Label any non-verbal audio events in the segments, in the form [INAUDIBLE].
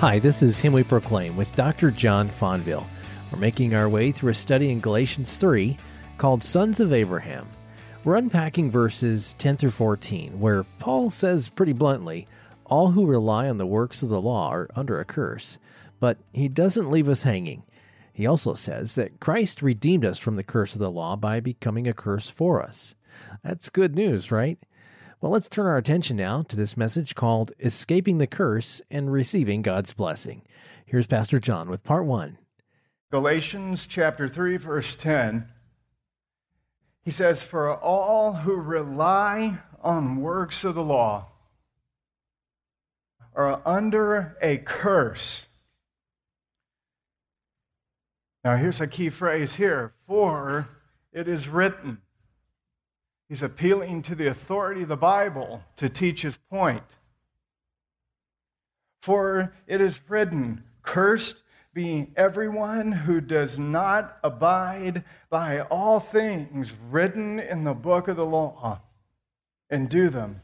Hi, this is Him We Proclaim with Dr. John Fonville. We're making our way through a study in Galatians 3 called Sons of Abraham. We're unpacking verses 10 through 14, where Paul says pretty bluntly, All who rely on the works of the law are under a curse. But he doesn't leave us hanging. He also says that Christ redeemed us from the curse of the law by becoming a curse for us. That's good news, right? Well, let's turn our attention now to this message called Escaping the Curse and Receiving God's Blessing. Here's Pastor John with part one. Galatians chapter 3, verse 10. He says, For all who rely on works of the law are under a curse. Now, here's a key phrase here for it is written. He's appealing to the authority of the Bible to teach his point. For it is written, Cursed be everyone who does not abide by all things written in the book of the law and do them.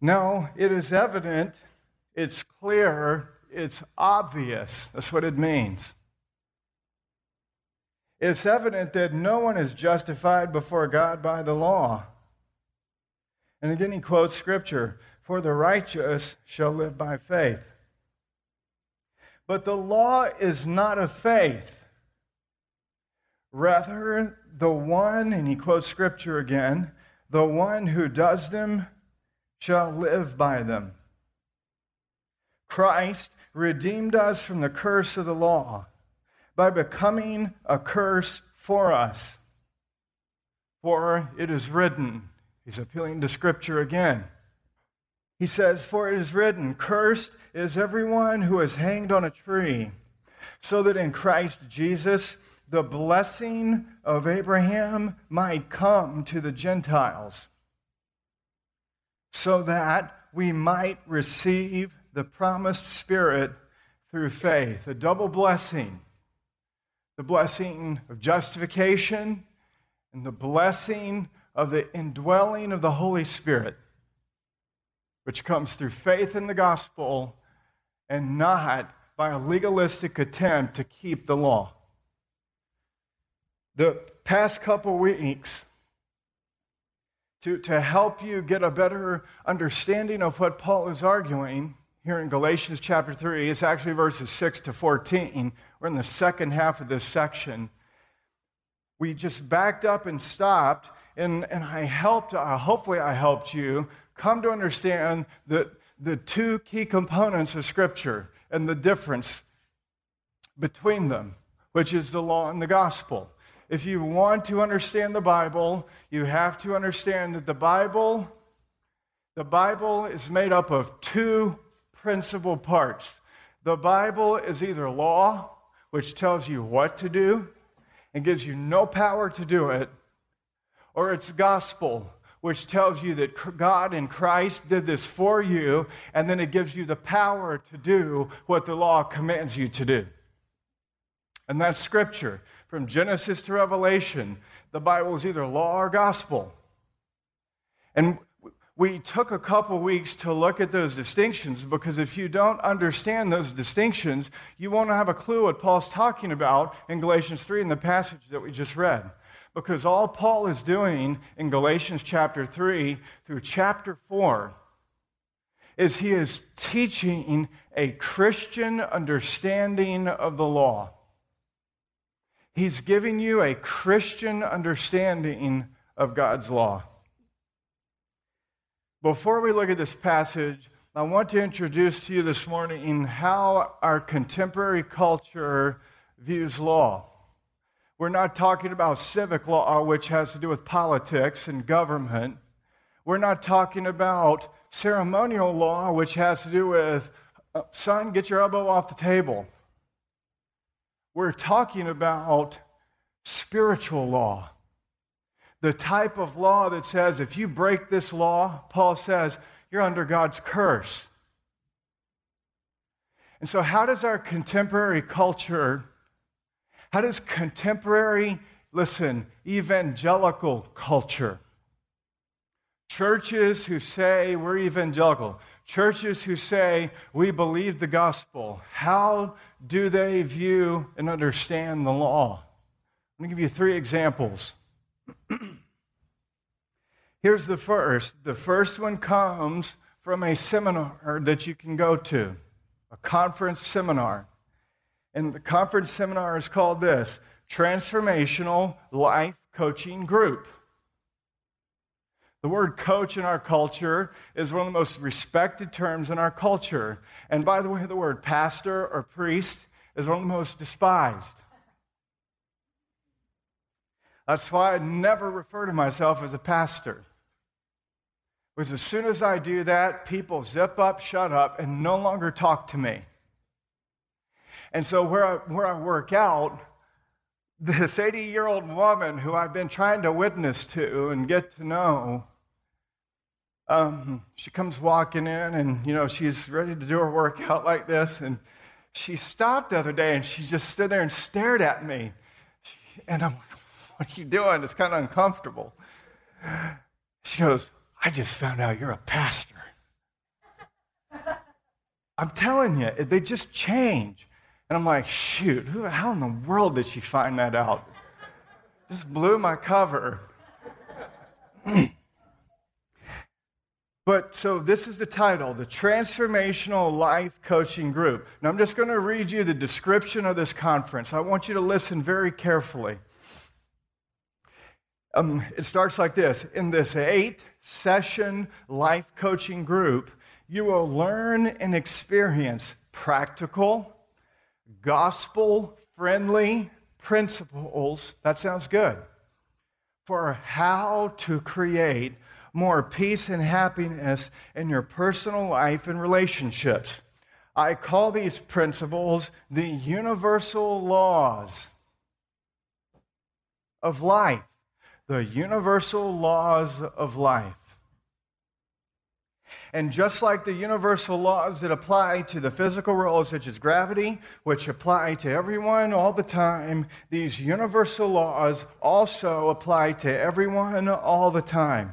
No, it is evident, it's clear, it's obvious. That's what it means. It's evident that no one is justified before God by the law. And again, he quotes scripture For the righteous shall live by faith. But the law is not of faith. Rather, the one, and he quotes scripture again, the one who does them shall live by them. Christ redeemed us from the curse of the law by becoming a curse for us. For it is written, he's appealing to Scripture again. He says, For it is written, Cursed is everyone who is hanged on a tree, so that in Christ Jesus the blessing of Abraham might come to the Gentiles, so that we might receive the promised Spirit through faith. A double blessing the blessing of justification and the blessing of the indwelling of the Holy Spirit, which comes through faith in the gospel and not by a legalistic attempt to keep the law. The past couple weeks, to, to help you get a better understanding of what Paul is arguing, here in Galatians chapter 3. It's actually verses 6 to 14. We're in the second half of this section. We just backed up and stopped, and, and I helped, uh, hopefully, I helped you come to understand the, the two key components of Scripture and the difference between them, which is the law and the gospel. If you want to understand the Bible, you have to understand that the Bible, the Bible is made up of two principal parts. The Bible is either law, which tells you what to do and gives you no power to do it, or it's gospel, which tells you that God in Christ did this for you, and then it gives you the power to do what the law commands you to do. And that's scripture. From Genesis to Revelation, the Bible is either law or gospel. And we took a couple weeks to look at those distinctions because if you don't understand those distinctions, you won't have a clue what Paul's talking about in Galatians 3 in the passage that we just read. Because all Paul is doing in Galatians chapter 3 through chapter 4 is he is teaching a Christian understanding of the law. He's giving you a Christian understanding of God's law. Before we look at this passage, I want to introduce to you this morning how our contemporary culture views law. We're not talking about civic law, which has to do with politics and government. We're not talking about ceremonial law, which has to do with, uh, son, get your elbow off the table. We're talking about spiritual law the type of law that says if you break this law, Paul says, you're under God's curse. And so, how does our contemporary culture, how does contemporary, listen, evangelical culture, churches who say we're evangelical, churches who say, We believe the gospel, how do they view and understand the law? I'm going to give you three examples. [CLEARS THROAT] Here's the first. The first one comes from a seminar that you can go to, a conference seminar. And the conference seminar is called this Transformational Life Coaching Group. The word coach in our culture is one of the most respected terms in our culture. And by the way, the word pastor or priest is one of the most despised. That's why I never refer to myself as a pastor. Because as soon as I do that, people zip up, shut up, and no longer talk to me. And so, where I, where I work out, [LAUGHS] this 80 year old woman who I've been trying to witness to and get to know, um, she comes walking in and, you know, she's ready to do her workout like this. And she stopped the other day and she just stood there and stared at me. And I'm what are you doing? It's kind of uncomfortable. She goes, I just found out you're a pastor. I'm telling you, they just change. And I'm like, shoot, who, how in the world did she find that out? Just blew my cover. but so this is the title, the Transformational Life Coaching Group. Now I'm just going to read you the description of this conference. I want you to listen very carefully. Um, it starts like this In this eight session life coaching group, you will learn and experience practical, gospel friendly principles. That sounds good. For how to create more peace and happiness in your personal life and relationships. I call these principles the universal laws of life the universal laws of life. And just like the universal laws that apply to the physical world, such as gravity, which apply to everyone all the time, these universal laws also apply to everyone all the time.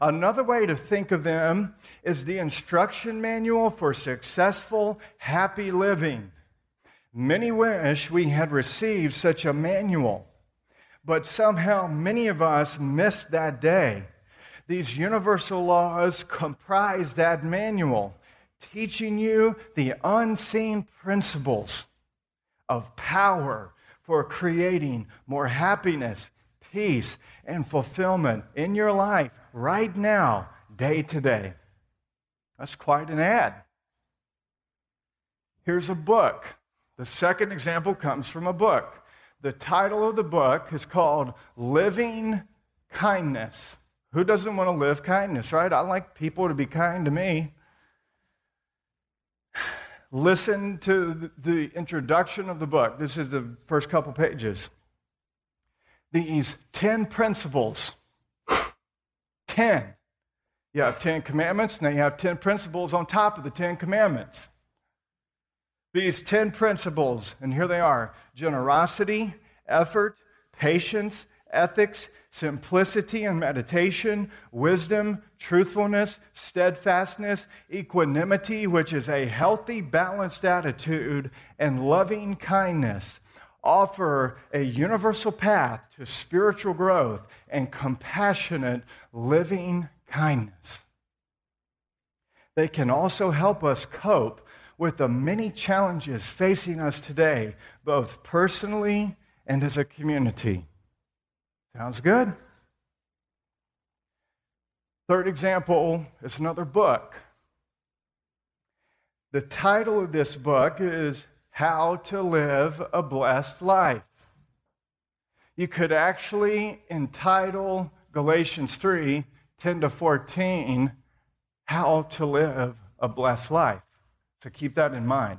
Another way to think of them is the instruction manual for successful, happy living. Many wish we had received such a manual. But somehow many of us missed that day. These universal laws comprise that manual, teaching you the unseen principles of power for creating more happiness, peace, and fulfillment in your life right now, day to day. That's quite an ad. Here's a book. The second example comes from a book. The title of the book is called Living Kindness. Who doesn't want to live kindness, right? I like people to be kind to me. [SIGHS] Listen to the introduction of the book. This is the first couple pages. These 10 principles. [SIGHS] 10. You have 10 commandments, now you have 10 principles on top of the 10 commandments. These 10 principles, and here they are generosity, effort, patience, ethics, simplicity and meditation, wisdom, truthfulness, steadfastness, equanimity, which is a healthy, balanced attitude, and loving kindness offer a universal path to spiritual growth and compassionate living kindness. They can also help us cope with the many challenges facing us today, both personally and as a community. Sounds good? Third example is another book. The title of this book is How to Live a Blessed Life. You could actually entitle Galatians 3 10 to 14, How to Live a Blessed Life. So keep that in mind.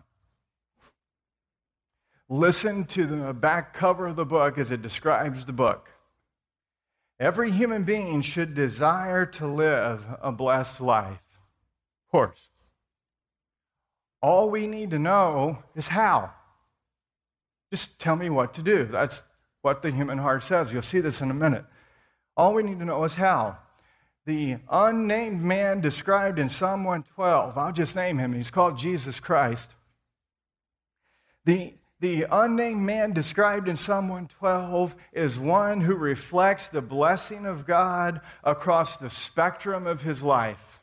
Listen to the back cover of the book as it describes the book. Every human being should desire to live a blessed life. Of course. All we need to know is how. Just tell me what to do. That's what the human heart says. You'll see this in a minute. All we need to know is how. The unnamed man described in Psalm 112, I'll just name him, he's called Jesus Christ. The, the unnamed man described in Psalm 112 is one who reflects the blessing of God across the spectrum of his life.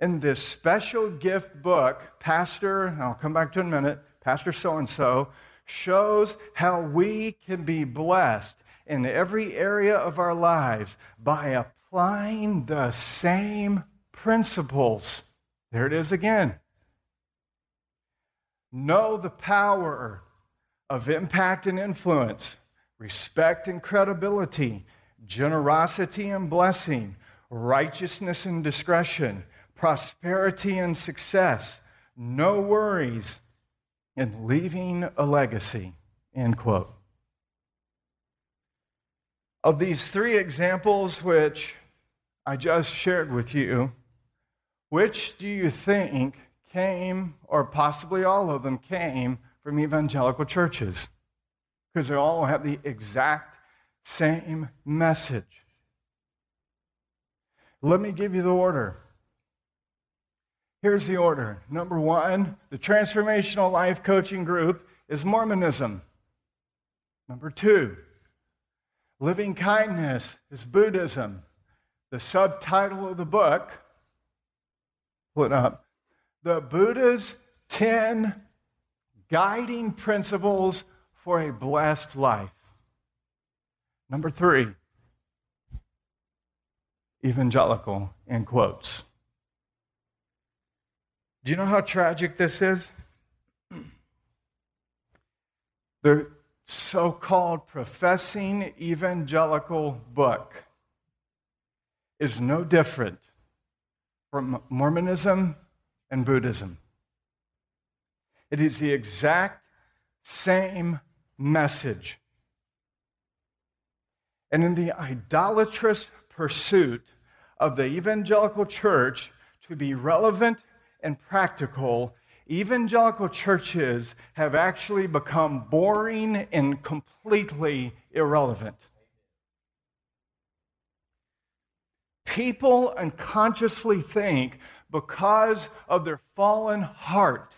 In this special gift book, Pastor, I'll come back to in a minute, Pastor so and so shows how we can be blessed in every area of our lives by applying the same principles. There it is again. Know the power of impact and influence, respect and credibility, generosity and blessing, righteousness and discretion, prosperity and success, no worries, and leaving a legacy. End quote. Of these three examples, which I just shared with you, which do you think came, or possibly all of them came, from evangelical churches? Because they all have the exact same message. Let me give you the order. Here's the order. Number one, the transformational life coaching group is Mormonism. Number two, Living kindness is Buddhism. The subtitle of the book, put up, The Buddha's 10 Guiding Principles for a Blessed Life. Number three, evangelical, in quotes. Do you know how tragic this is? [CLEARS THROAT] The so called professing evangelical book is no different from Mormonism and Buddhism. It is the exact same message. And in the idolatrous pursuit of the evangelical church to be relevant and practical, evangelical churches have actually become boring and completely irrelevant. People unconsciously think because of their fallen heart,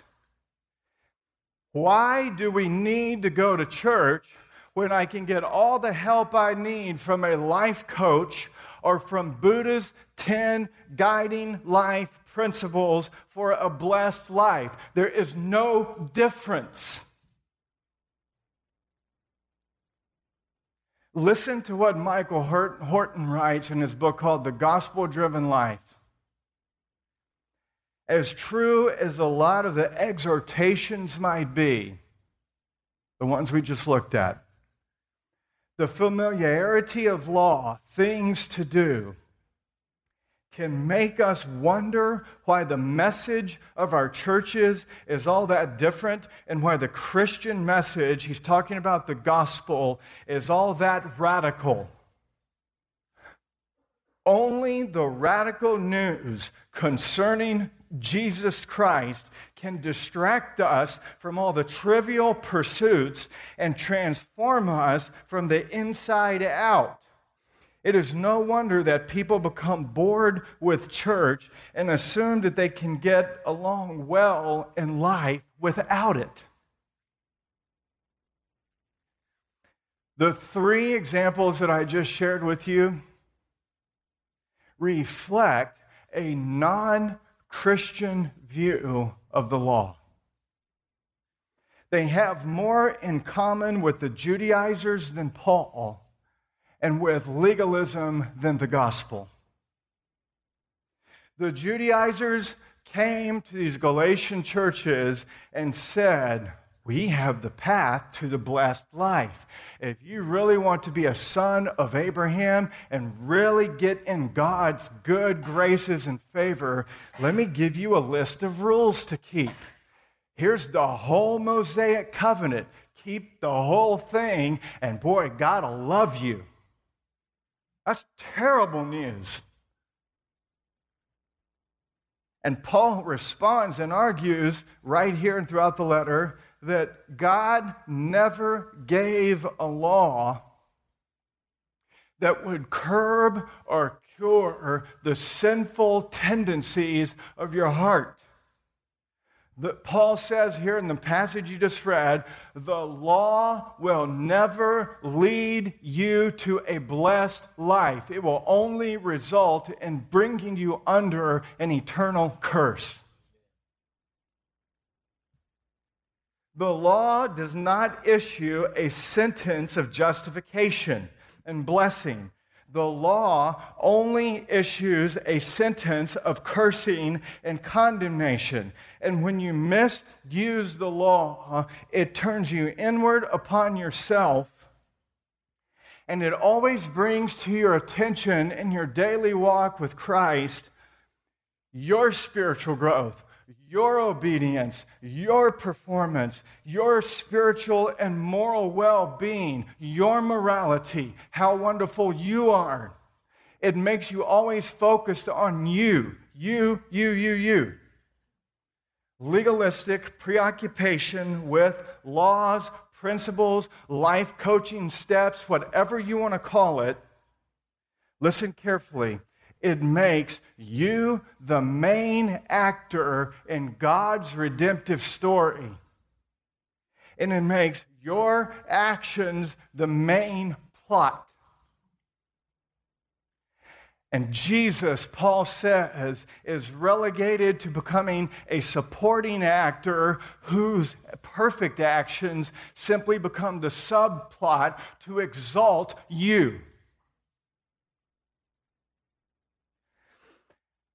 why do we need to go to church when I can get all the help I need from a life coach or from Buddha's 10 guiding life principles for a blessed life. There is no difference. Listen to what Michael Horton writes in his book called The Gospel Driven Life. As true as a lot of the exhortations might be, the ones we just looked at, the familiarity of law, things to do, can make us wonder why the message of our churches is all that different and why the Christian message, he's talking about the gospel, is all that radical. Only the radical news concerning Jesus Christ can distract us from all the trivial pursuits and transform us from the inside out. It is no wonder that people become bored with church and assume that they can get along well in life without it. The three examples that I just shared with you reflect a non Christian view of the law. They have more in common with the Judaizers than Paul and with legalism than the gospel. The Judaizers came to these Galatian churches and said, We have the path to the blessed life. If you really want to be a son of Abraham and really get in God's good graces and favor, let me give you a list of rules to keep. Here's the whole Mosaic covenant. Keep the whole thing, and boy, God will love you. That's terrible news. And Paul responds and argues right here and throughout the letter that God never gave a law that would curb or cure the sinful tendencies of your heart. That Paul says here in the passage you just read, the law will never lead you to a blessed life. It will only result in bringing you under an eternal curse. The law does not issue a sentence of justification and blessing the law only issues a sentence of cursing and condemnation. And when you misuse the law, it turns you inward upon yourself. And it always brings to your attention in your daily walk with Christ your spiritual growth, your obedience, your performance, your spiritual and moral well being, your morality, how wonderful you are. It makes you always focused on you, you, you, you, you. Legalistic preoccupation with laws, principles, life coaching steps, whatever you want to call it. Listen carefully it makes you the main actor in God's redemptive story. And it makes your actions the main plot. And Jesus, Paul says, is relegated to becoming a supporting actor whose perfect actions simply become the subplot to exalt you.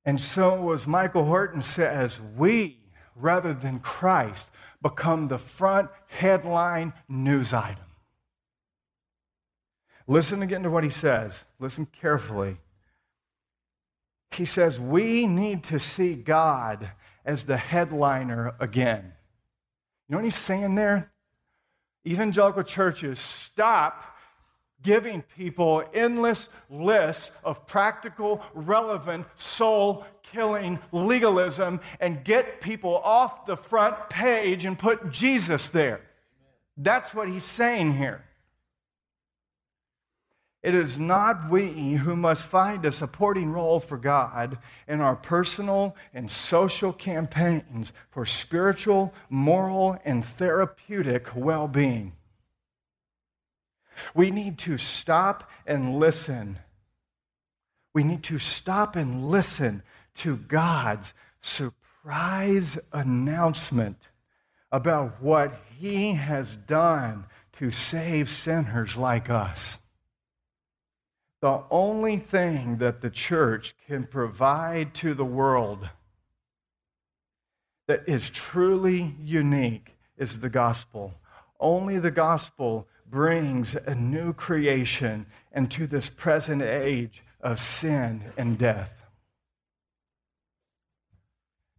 And so, as Michael Horton says, we, rather than Christ, become the front headline news item. Listen again to what he says. Listen carefully. He says, We need to see God as the headliner again. You know what he's saying there? Evangelical churches, stop giving people endless lists of practical, relevant, soul killing legalism and get people off the front page and put Jesus there. That's what he's saying here. It is not we who must find a supporting role for God in our personal and social campaigns for spiritual, moral, and therapeutic well being. We need to stop and listen. We need to stop and listen to God's surprise announcement about what He has done to save sinners like us. The only thing that the church can provide to the world that is truly unique is the gospel. Only the gospel brings a new creation into this present age of sin and death.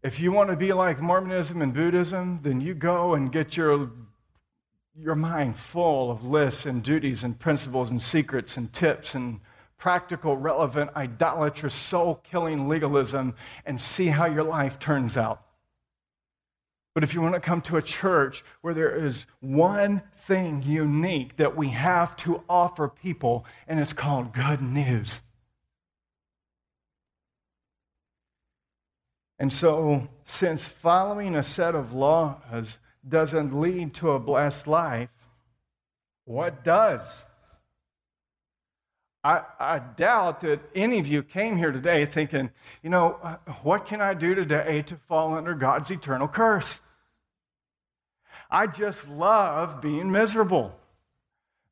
If you want to be like Mormonism and Buddhism, then you go and get your, your mind full of lists and duties and principles and secrets and tips and practical, relevant, idolatrous, soul killing legalism and see how your life turns out. But if you want to come to a church where there is one thing unique that we have to offer people, and it's called good news. And so, since following a set of laws doesn't lead to a blessed life, what does? I, I, doubt that any of you came here today thinking, you know, uh, what can I do today to fall under God's eternal curse? I just love being miserable.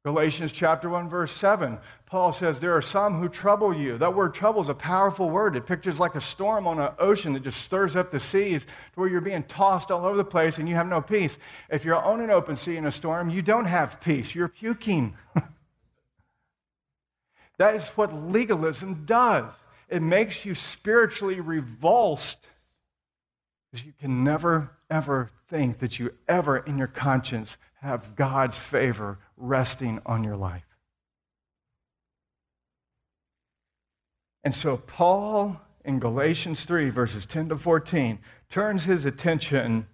Galatians chapter 1, verse 7, Paul says, There are some who trouble you. That word trouble is a powerful word. It pictures like a storm on an ocean that just stirs up the seas to where you're being tossed all over the place and you have no peace. If you're on an open sea in a storm, you don't have peace. You're puking. [LAUGHS] That is what legalism does. It makes you spiritually revulsed because you can never, ever think that you ever in your conscience have God's favor resting on your life. And so, Paul in Galatians 3, verses 10 to 14, turns his attention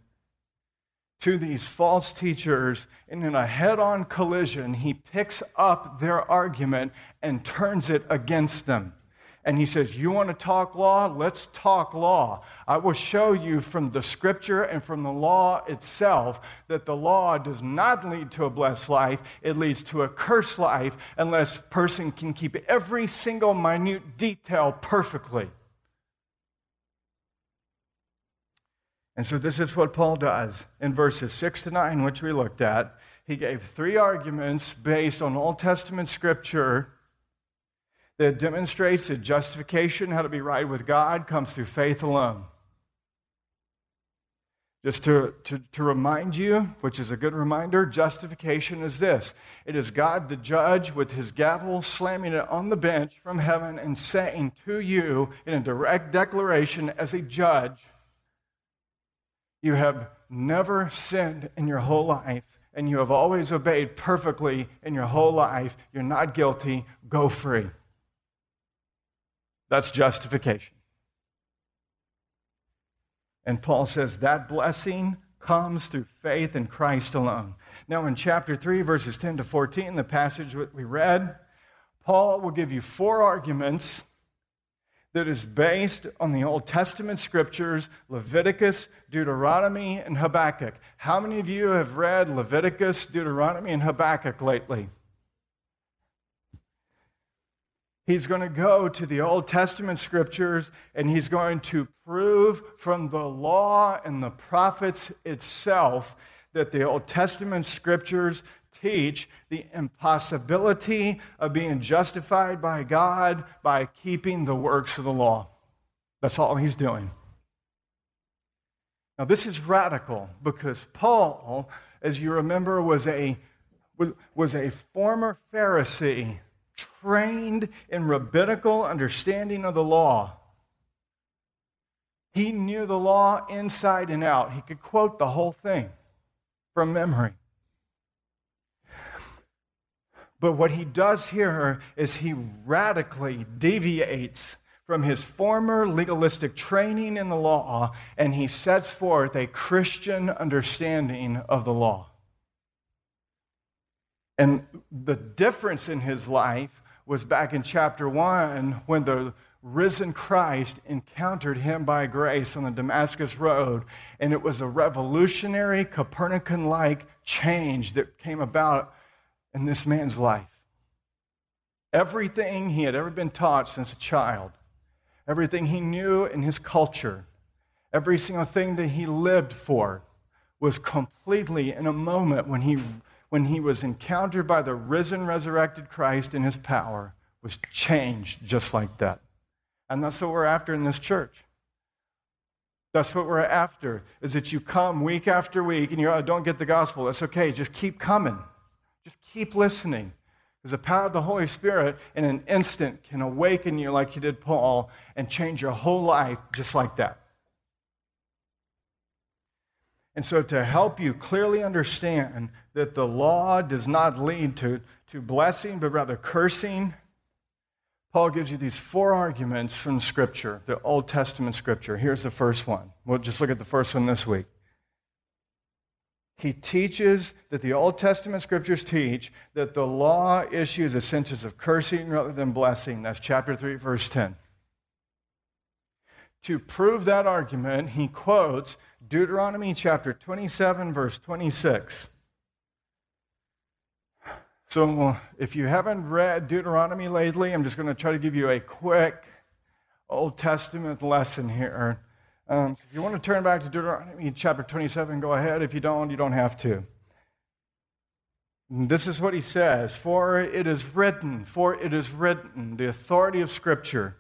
to these false teachers, and in a head on collision, he picks up their argument and turns it against them. And he says, You want to talk law? Let's talk law. I will show you from the scripture and from the law itself that the law does not lead to a blessed life, it leads to a cursed life unless person can keep every single minute detail perfectly. And so, this is what Paul does in verses 6 to 9, which we looked at. He gave three arguments based on Old Testament scripture that demonstrates that justification, how to be right with God, comes through faith alone. Just to, to, to remind you, which is a good reminder, justification is this it is God the judge with his gavel slamming it on the bench from heaven and saying to you in a direct declaration as a judge, you have never sinned in your whole life, and you have always obeyed perfectly in your whole life. You're not guilty. Go free. That's justification. And Paul says that blessing comes through faith in Christ alone. Now, in chapter 3, verses 10 to 14, the passage that we read, Paul will give you four arguments that is based on the Old Testament scriptures Leviticus, Deuteronomy, and Habakkuk. How many of you have read Leviticus, Deuteronomy, and Habakkuk lately? He's going to go to the Old Testament scriptures and he's going to prove from the law and the prophets itself that the Old Testament scriptures teach the impossibility of being justified by God by keeping the works of the law. That's all he's doing. Now, this is radical because Paul, as you remember, was a, was a former Pharisee trained in rabbinical understanding of the law. He knew the law inside and out. He could quote the whole thing from memory. But what he does here is he radically deviates from his former legalistic training in the law and he sets forth a Christian understanding of the law. And the difference in his life was back in chapter 1 when the risen Christ encountered him by grace on the Damascus Road. And it was a revolutionary, Copernican like change that came about in this man's life. Everything he had ever been taught since a child, everything he knew in his culture, every single thing that he lived for was completely in a moment when he, when he was encountered by the risen, resurrected Christ in his power, was changed just like that. And that's what we're after in this church. That's what we're after, is that you come week after week and you oh, don't get the gospel. That's okay. Just keep coming. Just keep listening. Because the power of the Holy Spirit in an instant can awaken you like he did Paul and change your whole life just like that. And so, to help you clearly understand that the law does not lead to, to blessing, but rather cursing, Paul gives you these four arguments from Scripture, the Old Testament Scripture. Here's the first one. We'll just look at the first one this week. He teaches that the Old Testament scriptures teach that the law issues a sentence of cursing rather than blessing. That's chapter 3, verse 10. To prove that argument, he quotes Deuteronomy chapter 27, verse 26. So, if you haven't read Deuteronomy lately, I'm just going to try to give you a quick Old Testament lesson here um, so if you want to turn back to Deuteronomy chapter 27, go ahead. If you don't, you don't have to. And this is what he says For it is written, for it is written, the authority of Scripture,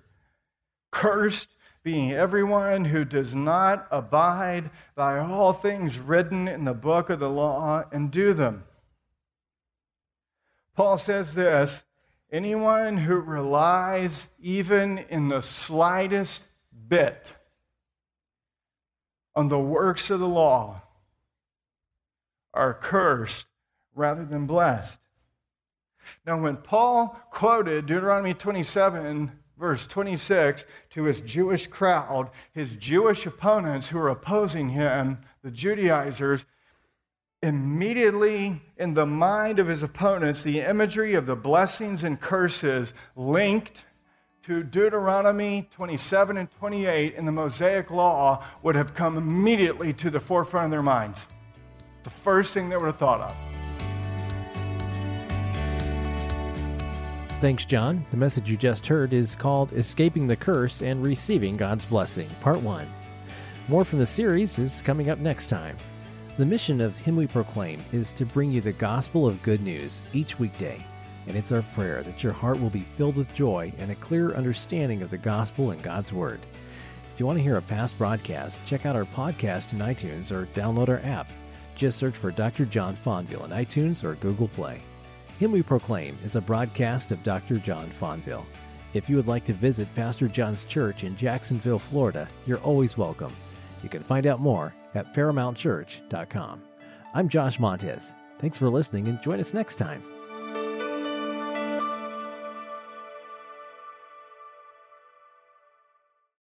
cursed being everyone who does not abide by all things written in the book of the law and do them. Paul says this anyone who relies even in the slightest bit on the works of the law are cursed rather than blessed. Now, when Paul quoted Deuteronomy 27, verse 26, to his Jewish crowd, his Jewish opponents who were opposing him, the Judaizers, immediately in the mind of his opponents the imagery of the blessings and curses linked to Deuteronomy 27 and 28 in the Mosaic Law would have come immediately to the forefront of their minds. The first thing they would have thought of. Thanks, John. The message you just heard is called Escaping the Curse and Receiving God's Blessing, Part 1. More from the series is coming up next time. The mission of Him We Proclaim is to bring you the gospel of good news each weekday, and it's our prayer that your heart will be filled with joy and a clear understanding of the gospel and God's Word. If you want to hear a past broadcast, check out our podcast in iTunes or download our app. Just search for Dr. John Fonville in iTunes or Google Play. Him We Proclaim is a broadcast of Dr. John Fonville. If you would like to visit Pastor John's church in Jacksonville, Florida, you're always welcome. You can find out more at ParamountChurch.com. I'm Josh Montez. Thanks for listening and join us next time.